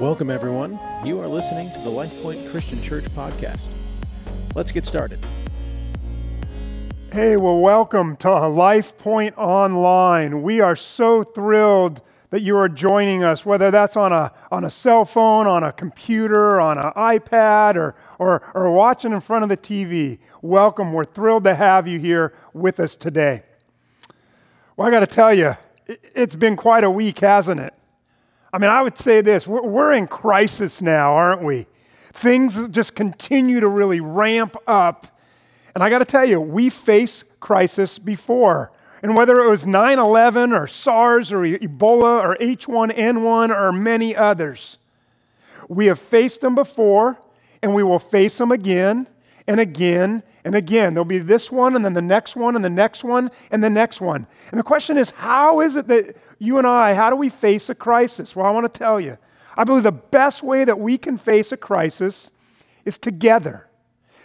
Welcome, everyone. You are listening to the LifePoint Christian Church podcast. Let's get started. Hey, well, welcome to LifePoint Online. We are so thrilled that you are joining us, whether that's on a, on a cell phone, on a computer, on an iPad, or, or, or watching in front of the TV. Welcome. We're thrilled to have you here with us today. Well, I got to tell you, it's been quite a week, hasn't it? I mean, I would say this we're in crisis now, aren't we? Things just continue to really ramp up. And I got to tell you, we faced crisis before. And whether it was 9 11 or SARS or Ebola or H1N1 or many others, we have faced them before and we will face them again and again and again. There'll be this one and then the next one and the next one and the next one. And the question is, how is it that you and I, how do we face a crisis? Well, I want to tell you. I believe the best way that we can face a crisis is together.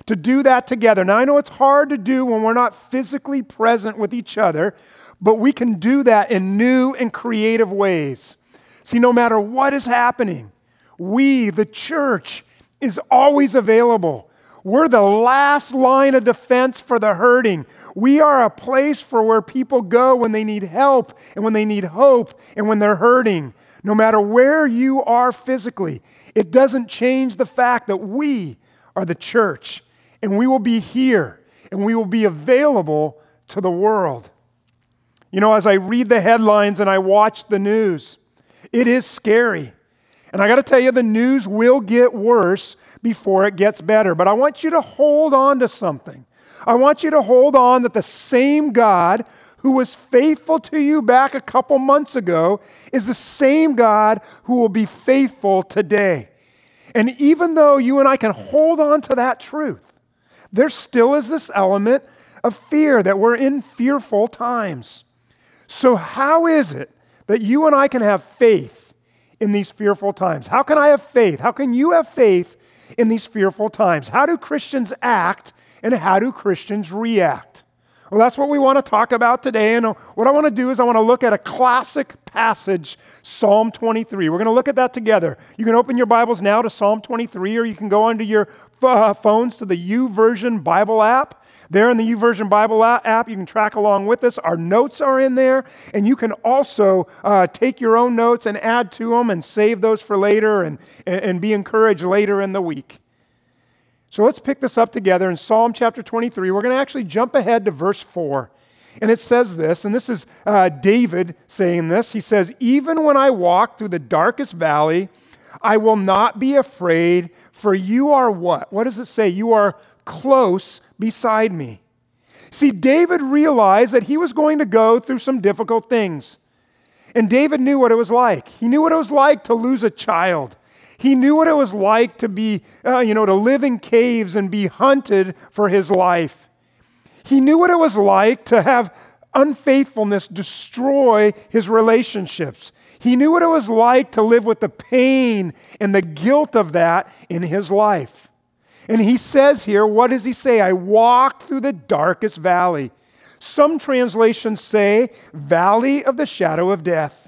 To do that together. Now, I know it's hard to do when we're not physically present with each other, but we can do that in new and creative ways. See, no matter what is happening, we, the church, is always available. We're the last line of defense for the hurting. We are a place for where people go when they need help and when they need hope and when they're hurting. No matter where you are physically, it doesn't change the fact that we are the church and we will be here and we will be available to the world. You know, as I read the headlines and I watch the news, it is scary. And I got to tell you, the news will get worse before it gets better. But I want you to hold on to something. I want you to hold on that the same God who was faithful to you back a couple months ago is the same God who will be faithful today. And even though you and I can hold on to that truth, there still is this element of fear that we're in fearful times. So, how is it that you and I can have faith in these fearful times? How can I have faith? How can you have faith in these fearful times? How do Christians act and how do Christians react? Well, that's what we want to talk about today. And what I want to do is I want to look at a classic passage, Psalm 23. We're going to look at that together. You can open your Bibles now to Psalm 23, or you can go onto your uh, phones to the YouVersion Bible app. There in the YouVersion Bible app, you can track along with us. Our notes are in there, and you can also uh, take your own notes and add to them and save those for later and, and be encouraged later in the week. So let's pick this up together in Psalm chapter 23. We're going to actually jump ahead to verse 4. And it says this, and this is uh, David saying this. He says, Even when I walk through the darkest valley, I will not be afraid, for you are what? What does it say? You are close beside me. See, David realized that he was going to go through some difficult things. And David knew what it was like. He knew what it was like to lose a child. He knew what it was like to be, uh, you know, to live in caves and be hunted for his life. He knew what it was like to have unfaithfulness destroy his relationships. He knew what it was like to live with the pain and the guilt of that in his life. And he says here, what does he say? I walked through the darkest valley. Some translations say, valley of the shadow of death.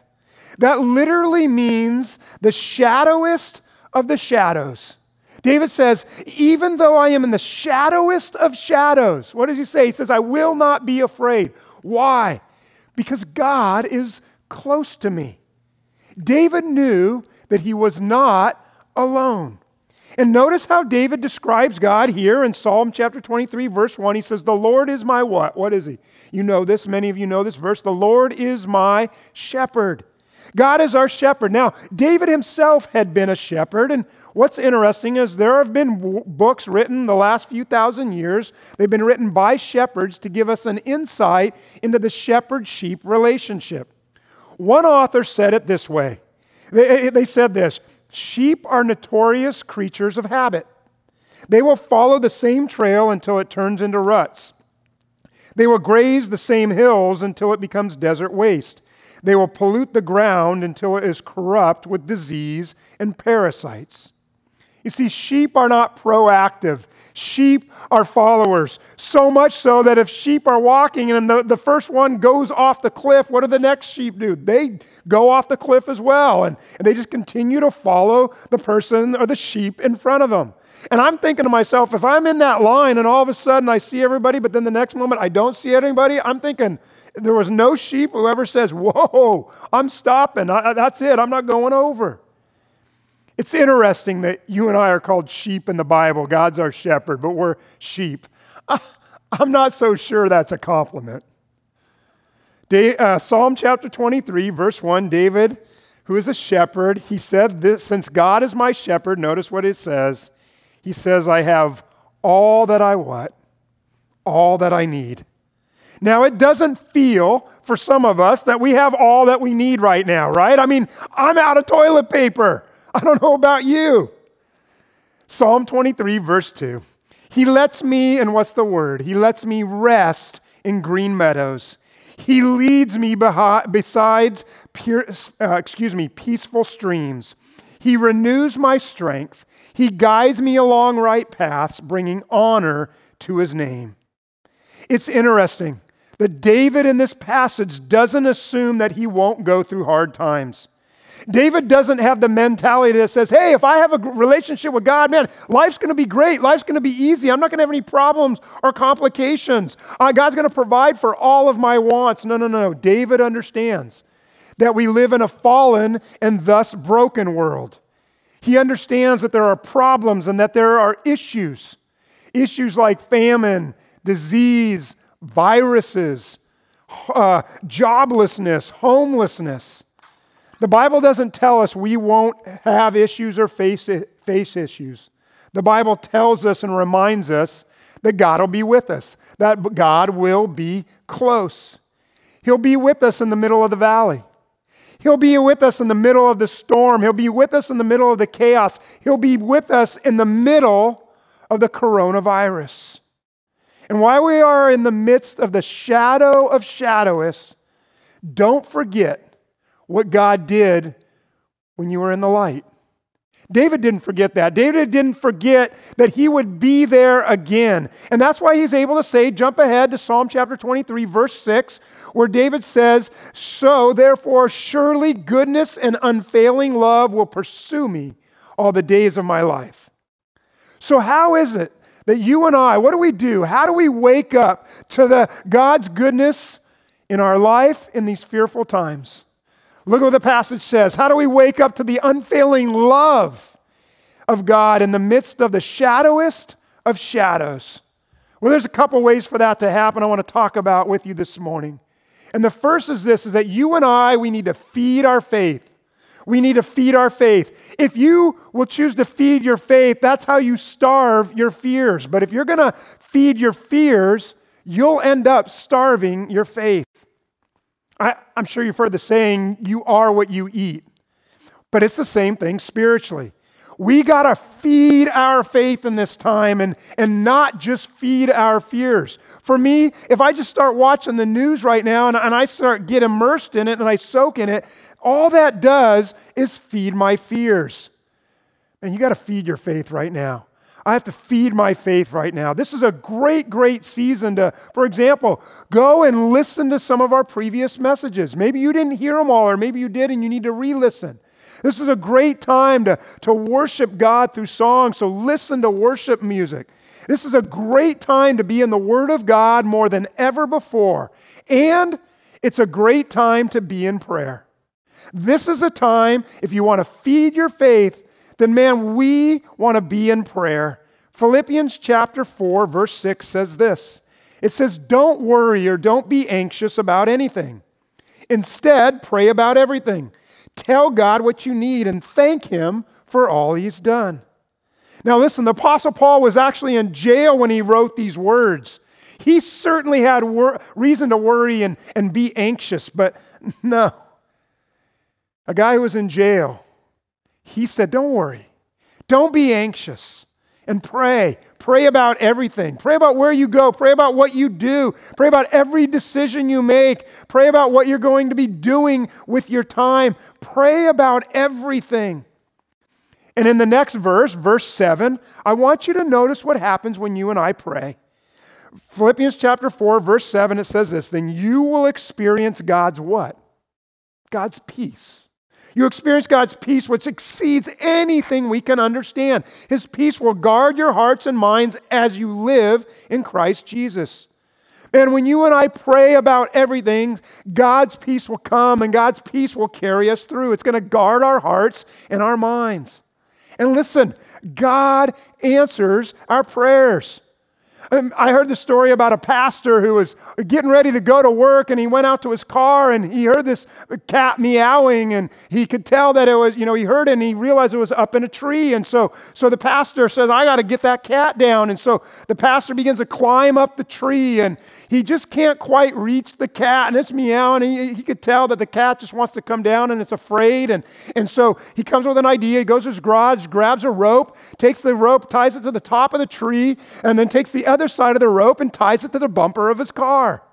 That literally means the shadowest of the shadows. David says, Even though I am in the shadowest of shadows, what does he say? He says, I will not be afraid. Why? Because God is close to me. David knew that he was not alone. And notice how David describes God here in Psalm chapter 23, verse 1. He says, The Lord is my what? What is he? You know this. Many of you know this verse. The Lord is my shepherd. God is our shepherd. Now, David himself had been a shepherd, and what's interesting is there have been w- books written the last few thousand years. They've been written by shepherds to give us an insight into the shepherd sheep relationship. One author said it this way they, eh, they said this Sheep are notorious creatures of habit. They will follow the same trail until it turns into ruts. They will graze the same hills until it becomes desert waste. They will pollute the ground until it is corrupt with disease and parasites. You see, sheep are not proactive. Sheep are followers. So much so that if sheep are walking and the, the first one goes off the cliff, what do the next sheep do? They go off the cliff as well. And, and they just continue to follow the person or the sheep in front of them. And I'm thinking to myself, if I'm in that line and all of a sudden I see everybody, but then the next moment I don't see anybody, I'm thinking, there was no sheep who ever says, Whoa, I'm stopping. I, that's it. I'm not going over. It's interesting that you and I are called sheep in the Bible. God's our shepherd, but we're sheep. I'm not so sure that's a compliment. Uh, Psalm chapter 23, verse 1 David, who is a shepherd, he said this Since God is my shepherd, notice what it says. He says, I have all that I want, all that I need. Now, it doesn't feel for some of us that we have all that we need right now, right? I mean, I'm out of toilet paper. I don't know about you. Psalm 23, verse 2. He lets me, and what's the word? He lets me rest in green meadows. He leads me behind, besides, pure, uh, excuse me, peaceful streams. He renews my strength. He guides me along right paths, bringing honor to his name. It's interesting that David in this passage doesn't assume that he won't go through hard times. David doesn't have the mentality that says, hey, if I have a relationship with God, man, life's going to be great. Life's going to be easy. I'm not going to have any problems or complications. Uh, God's going to provide for all of my wants. No, no, no. David understands that we live in a fallen and thus broken world. He understands that there are problems and that there are issues. Issues like famine, disease, viruses, uh, joblessness, homelessness. The Bible doesn't tell us we won't have issues or face, face issues. The Bible tells us and reminds us that God will be with us, that God will be close. He'll be with us in the middle of the valley. He'll be with us in the middle of the storm. He'll be with us in the middle of the chaos. He'll be with us in the middle of the coronavirus. And while we are in the midst of the shadow of shadowest, don't forget what God did when you were in the light. David didn't forget that. David didn't forget that he would be there again. And that's why he's able to say, jump ahead to Psalm chapter 23, verse 6, where David says, So therefore, surely goodness and unfailing love will pursue me all the days of my life. So, how is it that you and I, what do we do? How do we wake up to the God's goodness in our life in these fearful times? Look what the passage says. How do we wake up to the unfailing love of God in the midst of the shadowest of shadows? Well, there's a couple ways for that to happen I want to talk about with you this morning. And the first is this is that you and I we need to feed our faith. We need to feed our faith. If you will choose to feed your faith, that's how you starve your fears. But if you're going to feed your fears, you'll end up starving your faith. I, am sure you've heard the saying, you are what you eat. But it's the same thing spiritually. We got to feed our faith in this time and, and not just feed our fears. For me, if I just start watching the news right now and, and I start get immersed in it and I soak in it, all that does is feed my fears. And you got to feed your faith right now. I have to feed my faith right now. This is a great, great season to, for example, go and listen to some of our previous messages. Maybe you didn't hear them all, or maybe you did and you need to re listen. This is a great time to, to worship God through song, so listen to worship music. This is a great time to be in the Word of God more than ever before. And it's a great time to be in prayer. This is a time, if you want to feed your faith, then man, we want to be in prayer. Philippians chapter 4, verse 6 says this It says, Don't worry or don't be anxious about anything. Instead, pray about everything. Tell God what you need and thank Him for all He's done. Now, listen, the Apostle Paul was actually in jail when he wrote these words. He certainly had wor- reason to worry and, and be anxious, but no. A guy who was in jail he said, Don't worry. Don't be anxious and pray. Pray about everything. Pray about where you go. Pray about what you do. Pray about every decision you make. Pray about what you're going to be doing with your time. Pray about everything. And in the next verse, verse 7, I want you to notice what happens when you and I pray. Philippians chapter 4, verse 7, it says this Then you will experience God's what? God's peace. You experience God's peace, which exceeds anything we can understand. His peace will guard your hearts and minds as you live in Christ Jesus. And when you and I pray about everything, God's peace will come and God's peace will carry us through. It's going to guard our hearts and our minds. And listen, God answers our prayers. Um, I heard the story about a pastor who was getting ready to go to work and he went out to his car and he heard this cat meowing and he could tell that it was, you know, he heard it and he realized it was up in a tree. And so, so the pastor says, I got to get that cat down. And so the pastor begins to climb up the tree and he just can't quite reach the cat and it's meowing. He, he could tell that the cat just wants to come down and it's afraid. And, and so he comes with an idea. He goes to his garage, grabs a rope, takes the rope, ties it to the top of the tree, and then takes the other side of the rope and ties it to the bumper of his car.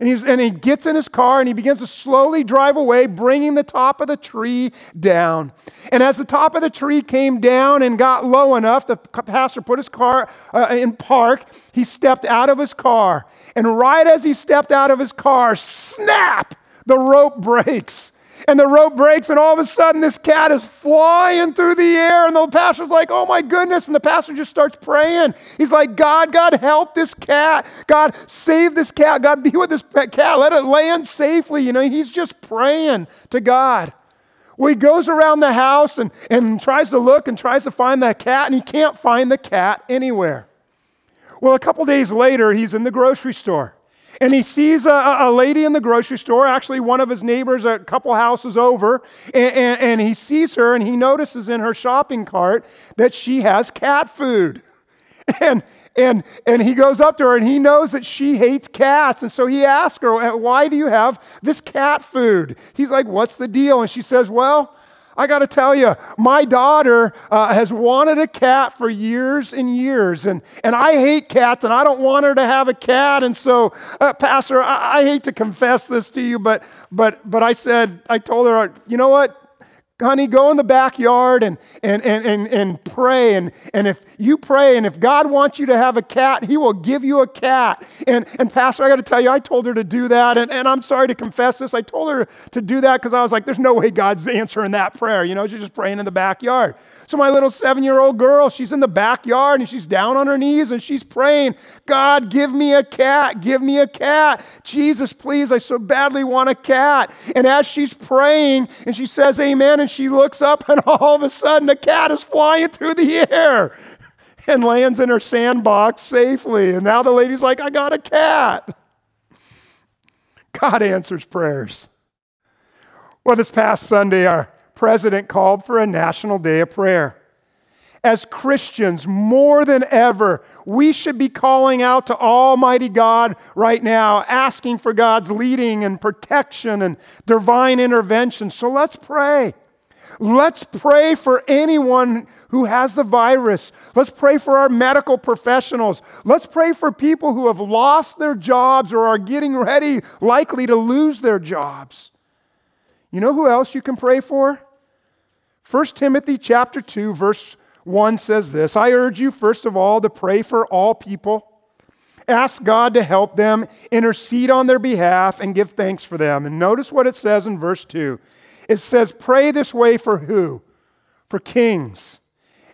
And, he's, and he gets in his car and he begins to slowly drive away, bringing the top of the tree down. And as the top of the tree came down and got low enough, the pastor put his car uh, in park. He stepped out of his car. And right as he stepped out of his car, snap, the rope breaks and the rope breaks, and all of a sudden this cat is flying through the air, and the pastor's like, oh my goodness, and the pastor just starts praying. He's like, God, God, help this cat. God, save this cat. God, be with this cat. Let it land safely. You know, he's just praying to God. Well, he goes around the house and, and tries to look and tries to find that cat, and he can't find the cat anywhere. Well, a couple days later, he's in the grocery store and he sees a, a, lady in the grocery store, actually one of his neighbors a couple houses over, and, and, and, he sees her and he notices in her shopping cart that she has cat food. And, and, and he goes up to her and he knows that she hates cats. And so he asks her, Why do you have this cat food? He's like, What's the deal? And she says, Well, I got to tell you, my daughter uh, has wanted a cat for years and years, and, and I hate cats, and I don't want her to have a cat. And so, uh, Pastor, I, I hate to confess this to you, but, but, but I said, I told her, you know what? Honey, go in the backyard and, and, and, and, and pray. And, and if you pray, and if God wants you to have a cat, He will give you a cat. And, and Pastor, I got to tell you, I told her to do that. And, and I'm sorry to confess this. I told her to do that because I was like, there's no way God's answering that prayer. You know, she's just praying in the backyard. So my little seven year old girl, she's in the backyard and she's down on her knees and she's praying, God, give me a cat. Give me a cat. Jesus, please, I so badly want a cat. And as she's praying and she says, Amen, and she looks up, and all of a sudden, a cat is flying through the air and lands in her sandbox safely. And now the lady's like, I got a cat. God answers prayers. Well, this past Sunday, our president called for a national day of prayer. As Christians, more than ever, we should be calling out to Almighty God right now, asking for God's leading and protection and divine intervention. So let's pray. Let's pray for anyone who has the virus. Let's pray for our medical professionals. Let's pray for people who have lost their jobs or are getting ready, likely to lose their jobs. You know who else you can pray for? 1 Timothy chapter 2 verse 1 says this, I urge you first of all to pray for all people. Ask God to help them, intercede on their behalf and give thanks for them. And notice what it says in verse 2. It says, Pray this way for who? For kings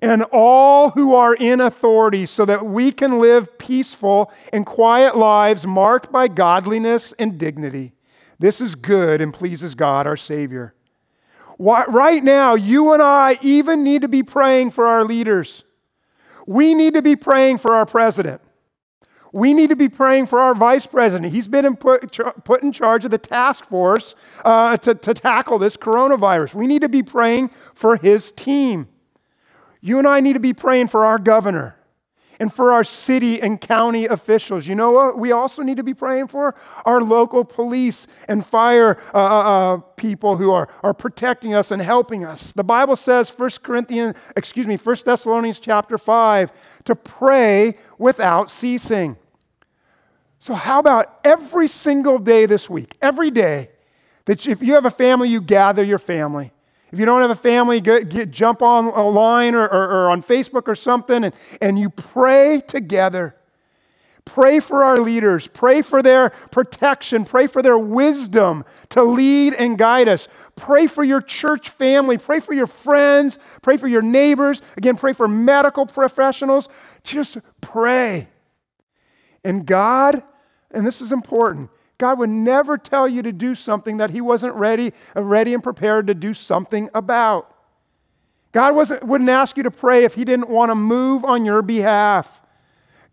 and all who are in authority, so that we can live peaceful and quiet lives marked by godliness and dignity. This is good and pleases God, our Savior. Right now, you and I even need to be praying for our leaders. We need to be praying for our president. We need to be praying for our vice president. He's been in put, put, in charge of the task force uh, to, to tackle this coronavirus. We need to be praying for his team. You and I need to be praying for our governor and for our city and county officials. You know what? We also need to be praying for our local police and fire uh, uh, uh people who are, are protecting us and helping us. The Bible says, 1 Corinthians, excuse me, 1 Thessalonians chapter 5, to pray without ceasing. So, how about every single day this week, every day, that if you have a family, you gather your family If you don't have a family, get, get, jump online or, or, or on Facebook or something and, and you pray together. Pray for our leaders. Pray for their protection. Pray for their wisdom to lead and guide us. Pray for your church family. Pray for your friends. Pray for your neighbors. Again, pray for medical professionals. Just pray. And God, and this is important, God would never tell you to do something that He wasn't ready, ready and prepared to do something about. God wasn't, wouldn't ask you to pray if He didn't want to move on your behalf.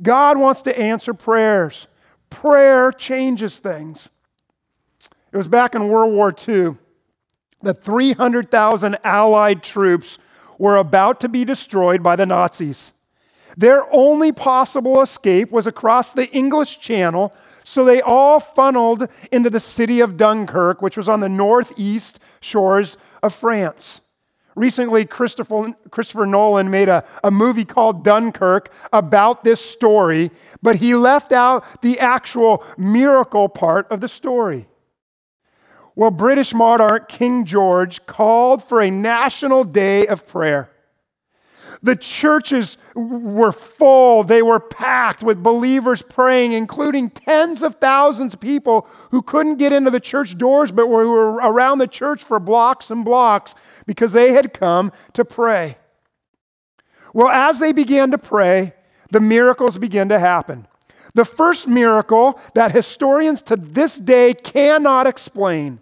God wants to answer prayers. Prayer changes things. It was back in World War II that 300,000 Allied troops were about to be destroyed by the Nazis. Their only possible escape was across the English Channel, so they all funneled into the city of Dunkirk, which was on the northeast shores of France. Recently, Christopher, Christopher Nolan made a, a movie called Dunkirk about this story, but he left out the actual miracle part of the story. Well, British monarch King George called for a national day of prayer. The churches were full, they were packed with believers praying, including tens of thousands of people who couldn't get into the church doors but were around the church for blocks and blocks because they had come to pray. Well, as they began to pray, the miracles began to happen. The first miracle that historians to this day cannot explain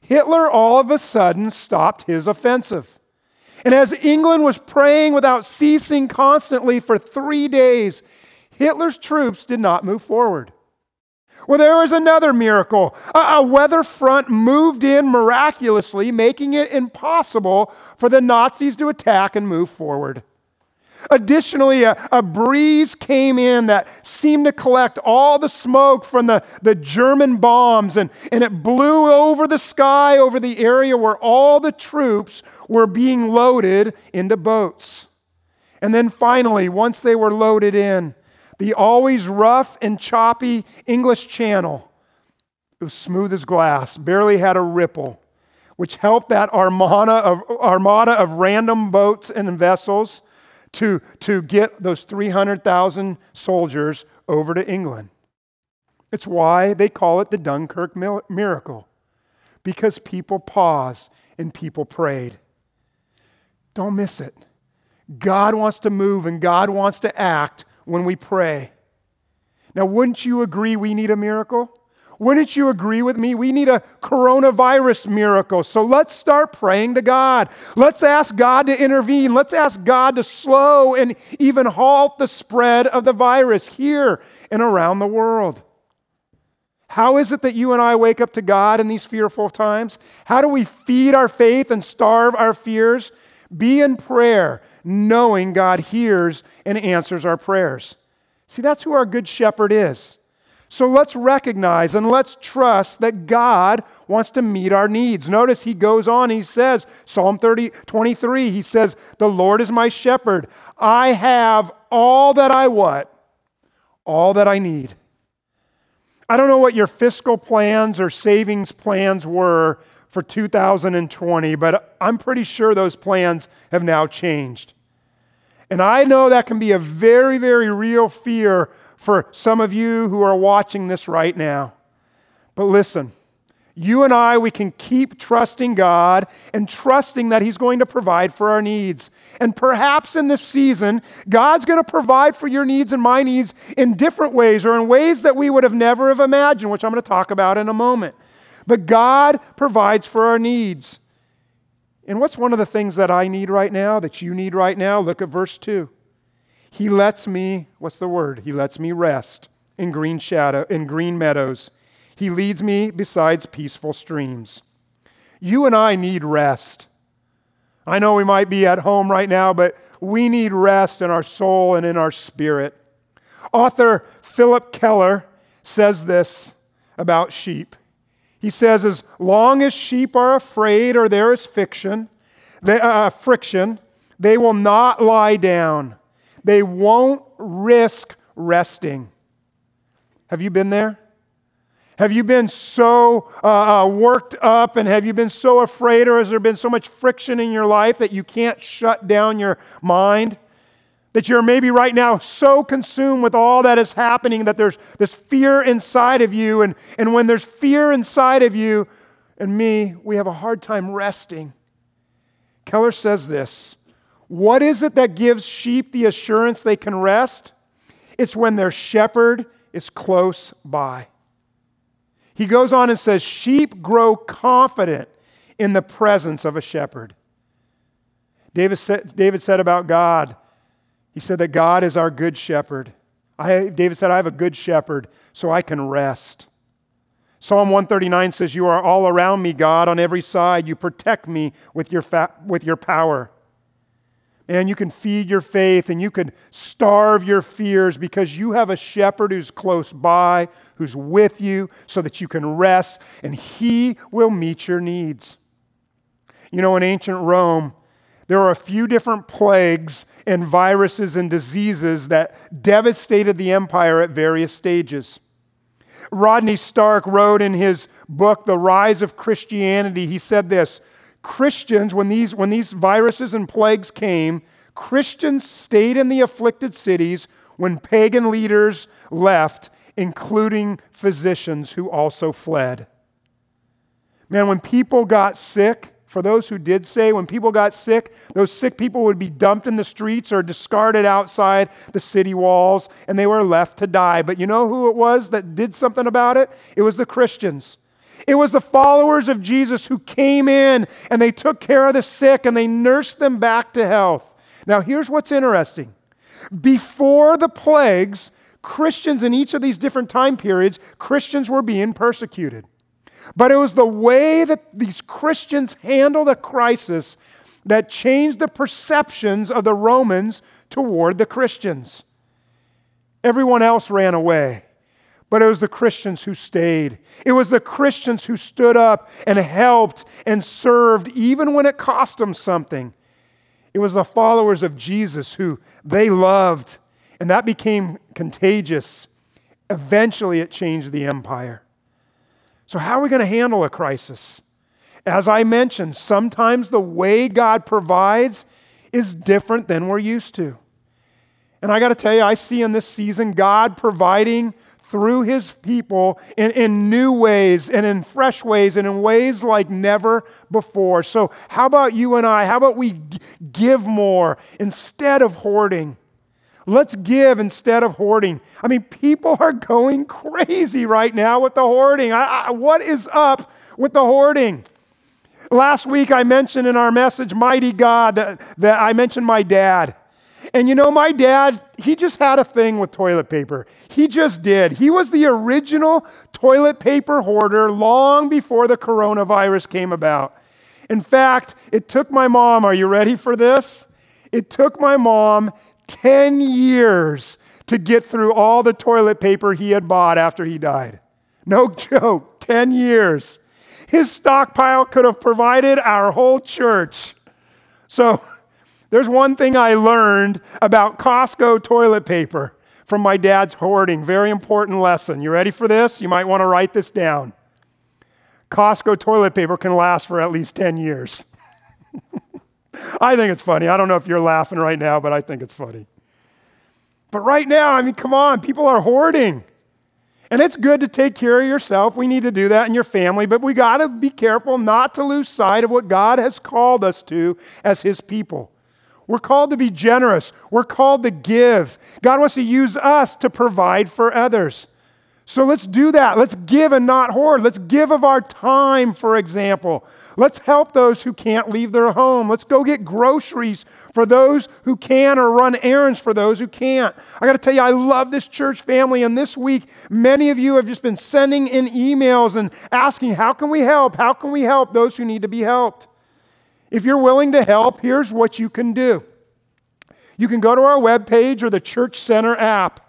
Hitler all of a sudden stopped his offensive. And as England was praying without ceasing constantly for three days, Hitler's troops did not move forward. Well, there was another miracle. A, weather front moved in miraculously, making it impossible for the Nazis to attack and move forward. Additionally, a, a, breeze came in that seemed to collect all the smoke from the, the German bombs, and, and it blew over the sky over the area where all the troops were being loaded into boats. And then finally, once they were loaded in, the always rough and choppy English Channel, it was smooth as glass, barely had a ripple, which helped that armada of, armada of random boats and vessels to, to get those 300,000 soldiers over to England. It's why they call it the Dunkirk miracle, because people paused and people prayed. Don't miss it. God wants to move and God wants to act when we pray. Now, wouldn't you agree we need a miracle? Wouldn't you agree with me? We need a coronavirus miracle. So let's start praying to God. Let's ask God to intervene. Let's ask God to slow and even halt the spread of the virus here and around the world. How is it that you and I wake up to God in these fearful times? How do we feed our faith and starve our fears? Be in prayer, knowing God hears and answers our prayers. See, that's who our good shepherd is. So let's recognize and let's trust that God wants to meet our needs. Notice he goes on, he says, Psalm 30, 23, he says, The Lord is my shepherd. I have all that I what? All that I need. I don't know what your fiscal plans or savings plans were for 2020, but I'm pretty sure those plans have now changed. And I know that can be a very, very real fear for some of you who are watching this right now. But listen, you and I, we can keep trusting God and trusting that He's going to provide for our needs. And perhaps in this season, God's going to provide for your needs and my needs in different ways or in ways that we would have never have imagined, which I'm going to talk about in a moment. But God provides for our needs. And what's one of the things that I need right now, that you need right now? Look at verse 2. He lets me, what's the word? He lets me rest in green shadow, in green meadows. He leads me besides peaceful streams. You and I need rest. I know we might be at home right now, but we need rest in our soul and in our spirit. Author Phillip Keller says this about sheep. He says, as long as sheep are afraid or there is fiction, they, uh, friction, they will not lie down. They won't risk resting. Have you been there? Have you been so uh, uh, worked up and have you been so afraid, or has there been so much friction in your life that you can't shut down your mind? That you're maybe right now so consumed with all that is happening that there's this fear inside of you. And, and when there's fear inside of you and me, we have a hard time resting. Keller says this What is it that gives sheep the assurance they can rest? It's when their shepherd is close by. He goes on and says, Sheep grow confident in the presence of a shepherd. David said, David said about God, he said that God is our good shepherd. I, David said, I have a good shepherd, so I can rest. Psalm 139 says, You are all around me, God, on every side. You protect me with your, fa- with your power. And you can feed your faith and you can starve your fears because you have a shepherd who's close by, who's with you, so that you can rest and he will meet your needs. You know, in ancient Rome, there were a few different plagues and viruses and diseases that devastated the empire at various stages. Rodney Stark wrote in his book, The Rise of Christianity, he said this Christians, when these, when these viruses and plagues came, Christians stayed in the afflicted cities when pagan leaders left, including physicians who also fled. Man, when people got sick, for those who did say, when people got sick, those sick people would be dumped in the streets or discarded outside the city walls, and they were left to die. But you know who it was that did something about it? It was the Christians. It was the followers of Jesus who came in and they took care of the sick and they nursed them back to health. Now, here's what's interesting. Before the plagues, Christians in each of these different time periods, Christians were being persecuted. But it was the way that these Christians handled a crisis that changed the perceptions of the Romans toward the Christians. Everyone else ran away. But it was the Christians who stayed. It was the Christians who stood up and helped and served, even when it cost them something. It was the followers of Jesus who they loved, and that became contagious. Eventually, it changed the empire. So, how are we going to handle a crisis? As I mentioned, sometimes the way God provides is different than we're used to. And I got to tell you, I see in this season God providing through his people in, in new ways and in fresh ways and in ways like never before. So, how about you and I? How about we give more instead of hoarding? Let's give instead of hoarding. I mean, people are going crazy right now with the hoarding. I, I, what is up with the hoarding? Last week I mentioned in our message, Mighty God, that, that I mentioned my dad. And you know, my dad, he just had a thing with toilet paper. He just did. He was the original toilet paper hoarder long before the coronavirus came about. In fact, it took my mom, are you ready for this? It took my mom 10 years to get through all the toilet paper he had bought after he died. No joke, 10 years. His stockpile could have provided our whole church. So, there's one thing I learned about Costco toilet paper from my dad's hoarding. Very important lesson. You ready for this? You might want to write this down. Costco toilet paper can last for at least 10 years. I think it's funny. I don't know if you're laughing right now, but I think it's funny. But right now, I mean, come on, people are hoarding. And it's good to take care of yourself. We need to do that in your family, but we got to be careful not to lose sight of what God has called us to as His people. We're called to be generous. We're called to give. God wants to use us to provide for others. So let's do that. Let's give and not hoard. Let's give of our time, for example. Let's help those who can't leave their home. Let's go get groceries for those who can or run errands for those who can't. I got to tell you, I love this church family. And this week, many of you have just been sending in emails and asking, How can we help? How can we help those who need to be helped? If you're willing to help, here's what you can do. You can go to our webpage or the Church Center app.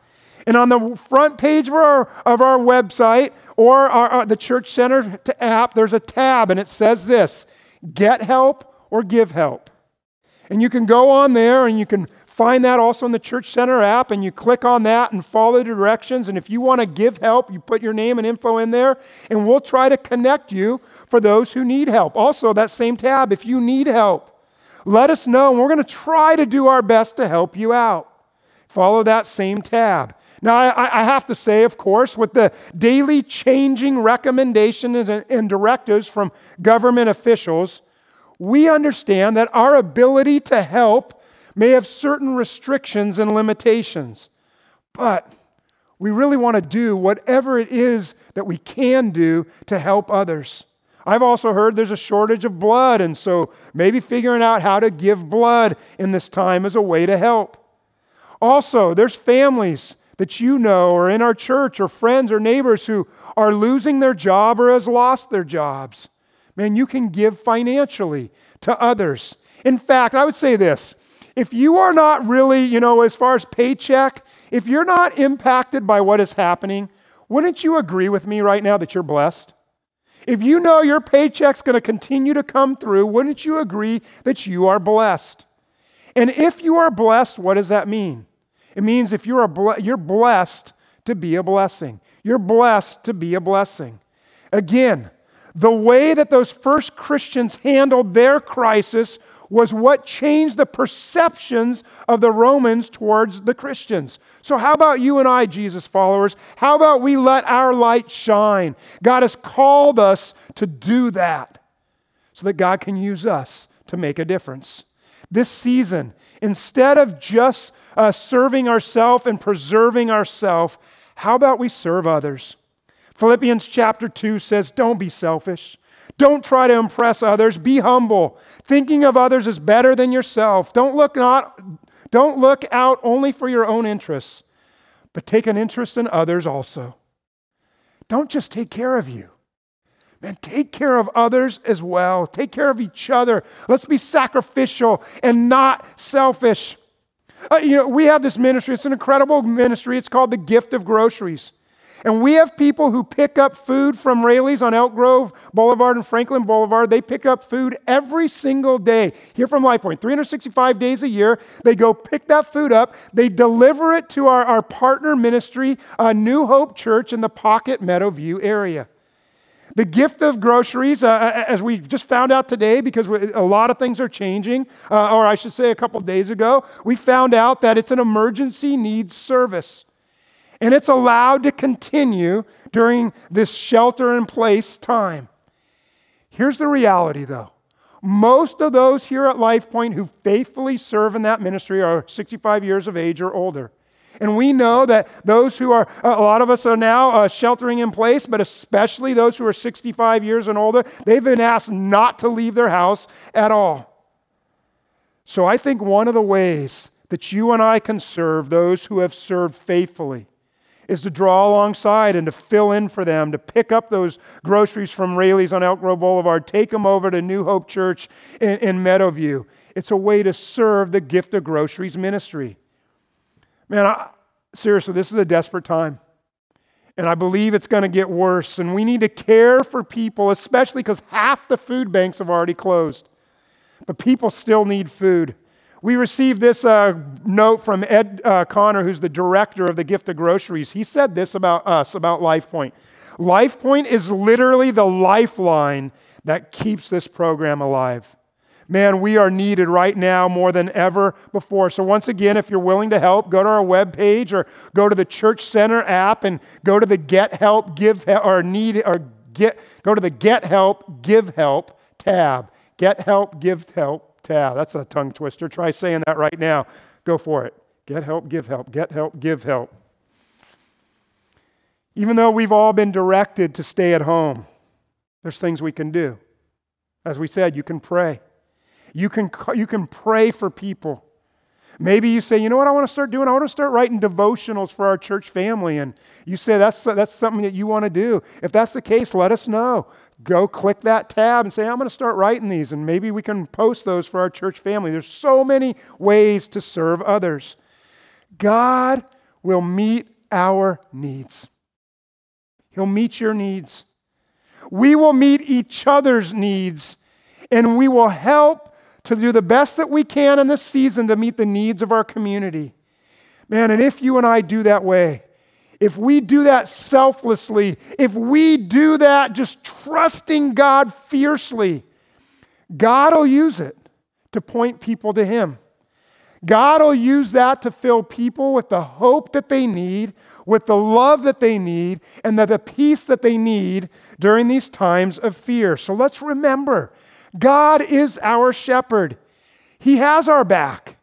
And on the front page of our, of our website or our, our, the Church Center app, there's a tab and it says this Get help or give help. And you can go on there and you can find that also in the Church Center app, and you click on that and follow the directions. And if you want to give help, you put your name and info in there, and we'll try to connect you for those who need help. Also, that same tab, if you need help, let us know, and we're going to try to do our best to help you out. Follow that same tab. Now, I, I, have to say, of course, with the daily changing recommendations and, and directives from government officials, we understand that our ability to help may have certain restrictions and limitations. But we really want to do whatever it is that we can do to help others. I've also heard there's a shortage of blood, and so maybe figuring out how to give blood in this time is a way to help. Also, there's families that you know or in our church or friends or neighbors who are losing their job or has lost their jobs. Man, you can give financially to others. In fact, I would say this if you are not really, you know, as far as paycheck, if you're not impacted by what is happening, wouldn't you agree with me right now that you're blessed? If you know your paycheck's going to continue to come through, wouldn't you agree that you are blessed? And if you are blessed, what does that mean? It means if you're, ble- you're blessed to be a blessing. You're blessed to be a blessing. Again, the way that those first Christians handled their crisis was what changed the perceptions of the Romans towards the Christians. So, how about you and I, Jesus followers? How about we let our light shine? God has called us to do that so that God can use us to make a difference. This season, instead of just uh, serving ourselves and preserving ourselves, how about we serve others? Philippians chapter 2 says, Don't be selfish. Don't try to impress others. Be humble. Thinking of others is better than yourself. Don't look, not, don't look out only for your own interests, but take an interest in others also. Don't just take care of you. Man, take care of others as well. Take care of each other. Let's be sacrificial and not selfish. Uh, you know, we have this ministry. It's an incredible ministry. It's called the Gift of Groceries. And we have people who pick up food from Raley's on Elk Grove Boulevard and Franklin Boulevard. They pick up food every single day here from LifePoint, 365 days a year. They go pick that food up. They deliver it to our, our partner ministry, uh, New Hope Church in the Pocket Meadowview area. The gift of groceries, uh, uh as we just found out today, because a lot of things are changing, uh, or I should say a couple days ago, we found out that it's an emergency needs service. And it's allowed to continue during this shelter in place time. Here's the reality, though. Most of those here at LifePoint who faithfully serve in that ministry are 65 years of age or older. And we know that those who are, a lot of us are now uh, sheltering in place, but especially those who are 65 years and older, they've been asked not to leave their house at all. So I think one of the ways that you and I can serve those who have served faithfully is to draw alongside and to fill in for them, to pick up those groceries from Raley's on Elk Grove Boulevard, take them over to New Hope Church in, in Meadowview. It's a way to serve the gift of groceries ministry. Man, I, seriously, this is a desperate time. And I believe it's going to get worse. And we need to care for people, especially because half the food banks have already closed. But people still need food. We received this uh, note from Ed uh, Connor, who's the director of the Gift of Groceries. He said this about us, about LifePoint. LifePoint is literally the lifeline that keeps this program alive. Man, we are needed right now more than ever before. So, once again, if you're willing to help, go to our webpage or go to the Church Center app and go to the Get Help, Give Help, or Need, or get, go to the Get Help, Give Help tab. Get Help, Give Help tab. That's a tongue twister. Try saying that right now. Go for it. Get help, give help. Get help, give help. Even though we've all been directed to stay at home, there's things we can do. As we said, you can pray. You can, you can pray for people. Maybe you say, you know what I want to start doing? I want to start writing devotionals for our church family. And you say that's, that's something that you want to do. If that's the case, let us know. Go click that tab and say, I'm going to start writing these. And maybe we can post those for our church family. There's so many ways to serve others. God will meet our needs, He'll meet your needs. We will meet each other's needs, and we will help to do the best that we can in this season to meet the needs of our community. Man, and if you and I do that way, if we do that selflessly, if we do that just trusting God fiercely, God will use it to point people to Him. God will use that to fill people with the hope that they need, with the love that they need, and the, the peace that they need during these times of fear. So let's remember God is our shepherd, He has our back.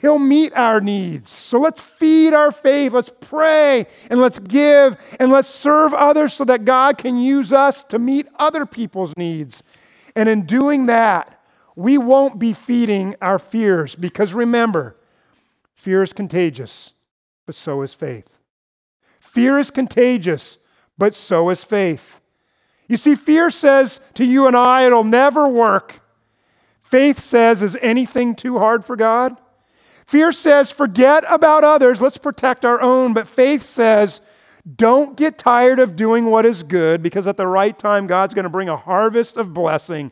He'll meet our needs. So let's feed our faith. Let's pray and let's give and let's serve others so that God can use us to meet other people's needs. And in doing that, we won't be feeding our fears because remember, fear is contagious, but so is faith. Fear is contagious, but so is faith. You see, fear says to you and I, it'll never work. Faith says, is anything too hard for God? Fear says, forget about others, let's protect our own. But faith says, don't get tired of doing what is good because at the right time, God's going to bring a harvest of blessing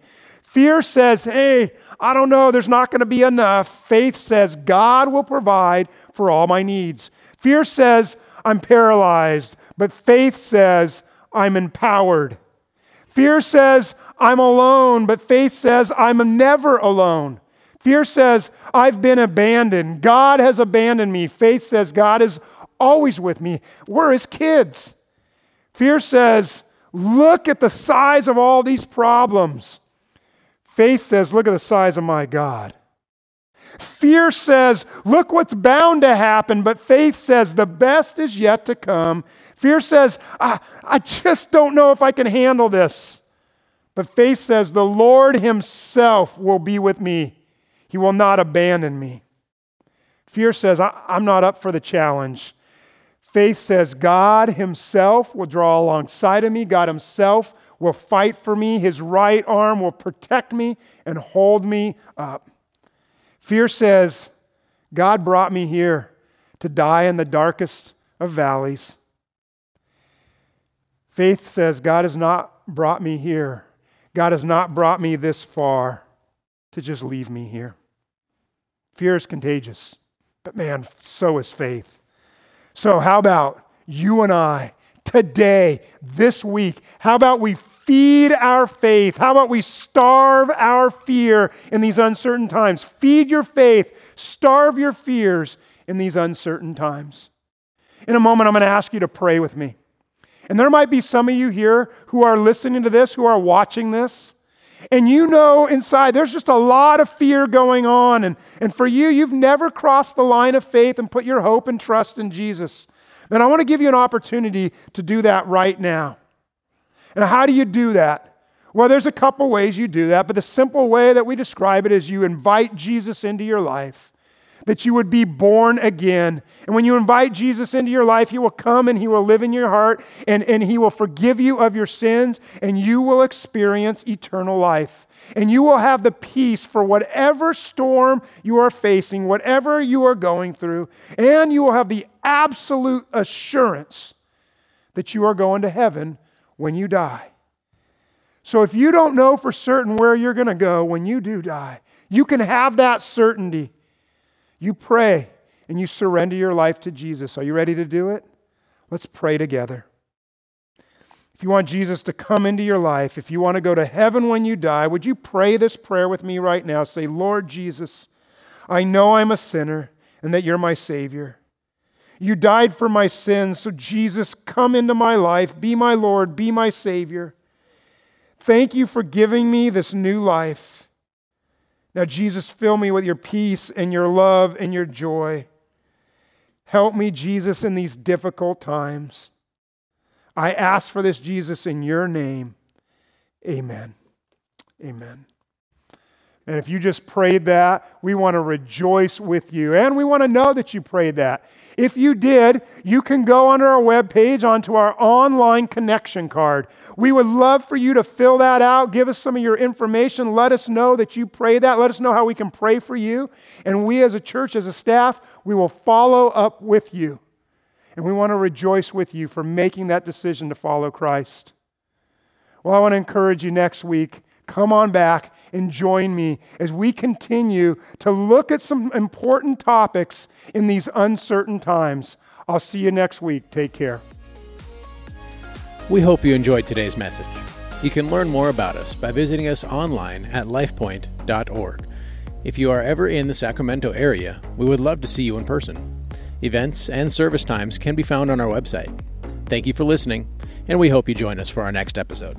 Fear says, hey, I don't know, there's not going to be enough. Faith says, God will provide for all my needs. Fear says, I'm paralyzed, but faith says, I'm empowered. Fear says, I'm alone, but faith says, I'm never alone. Fear says, I've been abandoned. God has abandoned me. Faith says, God is always with me. We're his kids. Fear says, look at the size of all these problems. Faith says, Look at the size of my God. Fear says, Look what's bound to happen. But faith says, The best is yet to come. Fear says, I, I just don't know if I can handle this. But faith says, The Lord Himself will be with me, He will not abandon me. Fear says, I'm not up for the challenge. Faith says, God Himself will draw alongside of me. God Himself will fight for me. His right arm will protect me and hold me up. Fear says, God brought me here to die in the darkest of valleys. Faith says, God has not brought me here. God has not brought me this far to just leave me here. Fear is contagious, but man, so is faith. So, how about you and I today, this week? How about we feed our faith? How about we starve our fear in these uncertain times? Feed your faith, starve your fears in these uncertain times. In a moment, I'm going to ask you to pray with me. And there might be some of you here who are listening to this, who are watching this. And you know inside there's just a lot of fear going on. And, and for you, you've never crossed the line of faith and put your hope and trust in Jesus. And I want to give you an opportunity to do that right now. And how do you do that? Well, there's a couple ways you do that, but the simple way that we describe it is you invite Jesus into your life, that you would be born again. And when you invite Jesus into your life, He will come and He will live in your heart and, and He will forgive you of your sins and you will experience eternal life. And you will have the peace for whatever storm you are facing, whatever you are going through, and you will have the absolute assurance that you are going to heaven when you die. So if you don't know for certain where you're going to go when you do die, you can have that certainty. You pray and you surrender your life to Jesus. Are you ready to do it? Let's pray together. If you want Jesus to come into your life, if you want to go to heaven when you die, would you pray this prayer with me right now? Say, Lord Jesus, I know I'm a sinner and that you're my Savior. You died for my sins, so Jesus, come into my life. Be my Lord, be my Savior. Thank you for giving me this new life. Now, Jesus, fill me with your peace and your love and your joy. Help me, Jesus, in these difficult times. I ask for this, Jesus, in your name. Amen. Amen. And if you just prayed that, we want to rejoice with you. And we want to know that you prayed that. If you did, you can go under our webpage onto our online connection card. We would love for you to fill that out. Give us some of your information. Let us know that you prayed that. Let us know how we can pray for you. And we, as a church, as a staff, we will follow up with you. And we want to rejoice with you for making that decision to follow Christ. Well, I want to encourage you next week come on back and join me as we continue to look at some important topics in these uncertain times. I'll see you next week. Take care. We hope you enjoyed today's message. You can learn more about us by visiting us online at lifepoint.org. If you are ever in the Sacramento area, we would love to see you in person. Events and service times can be found on our website. Thank you for listening, and we hope you join us for our next episode.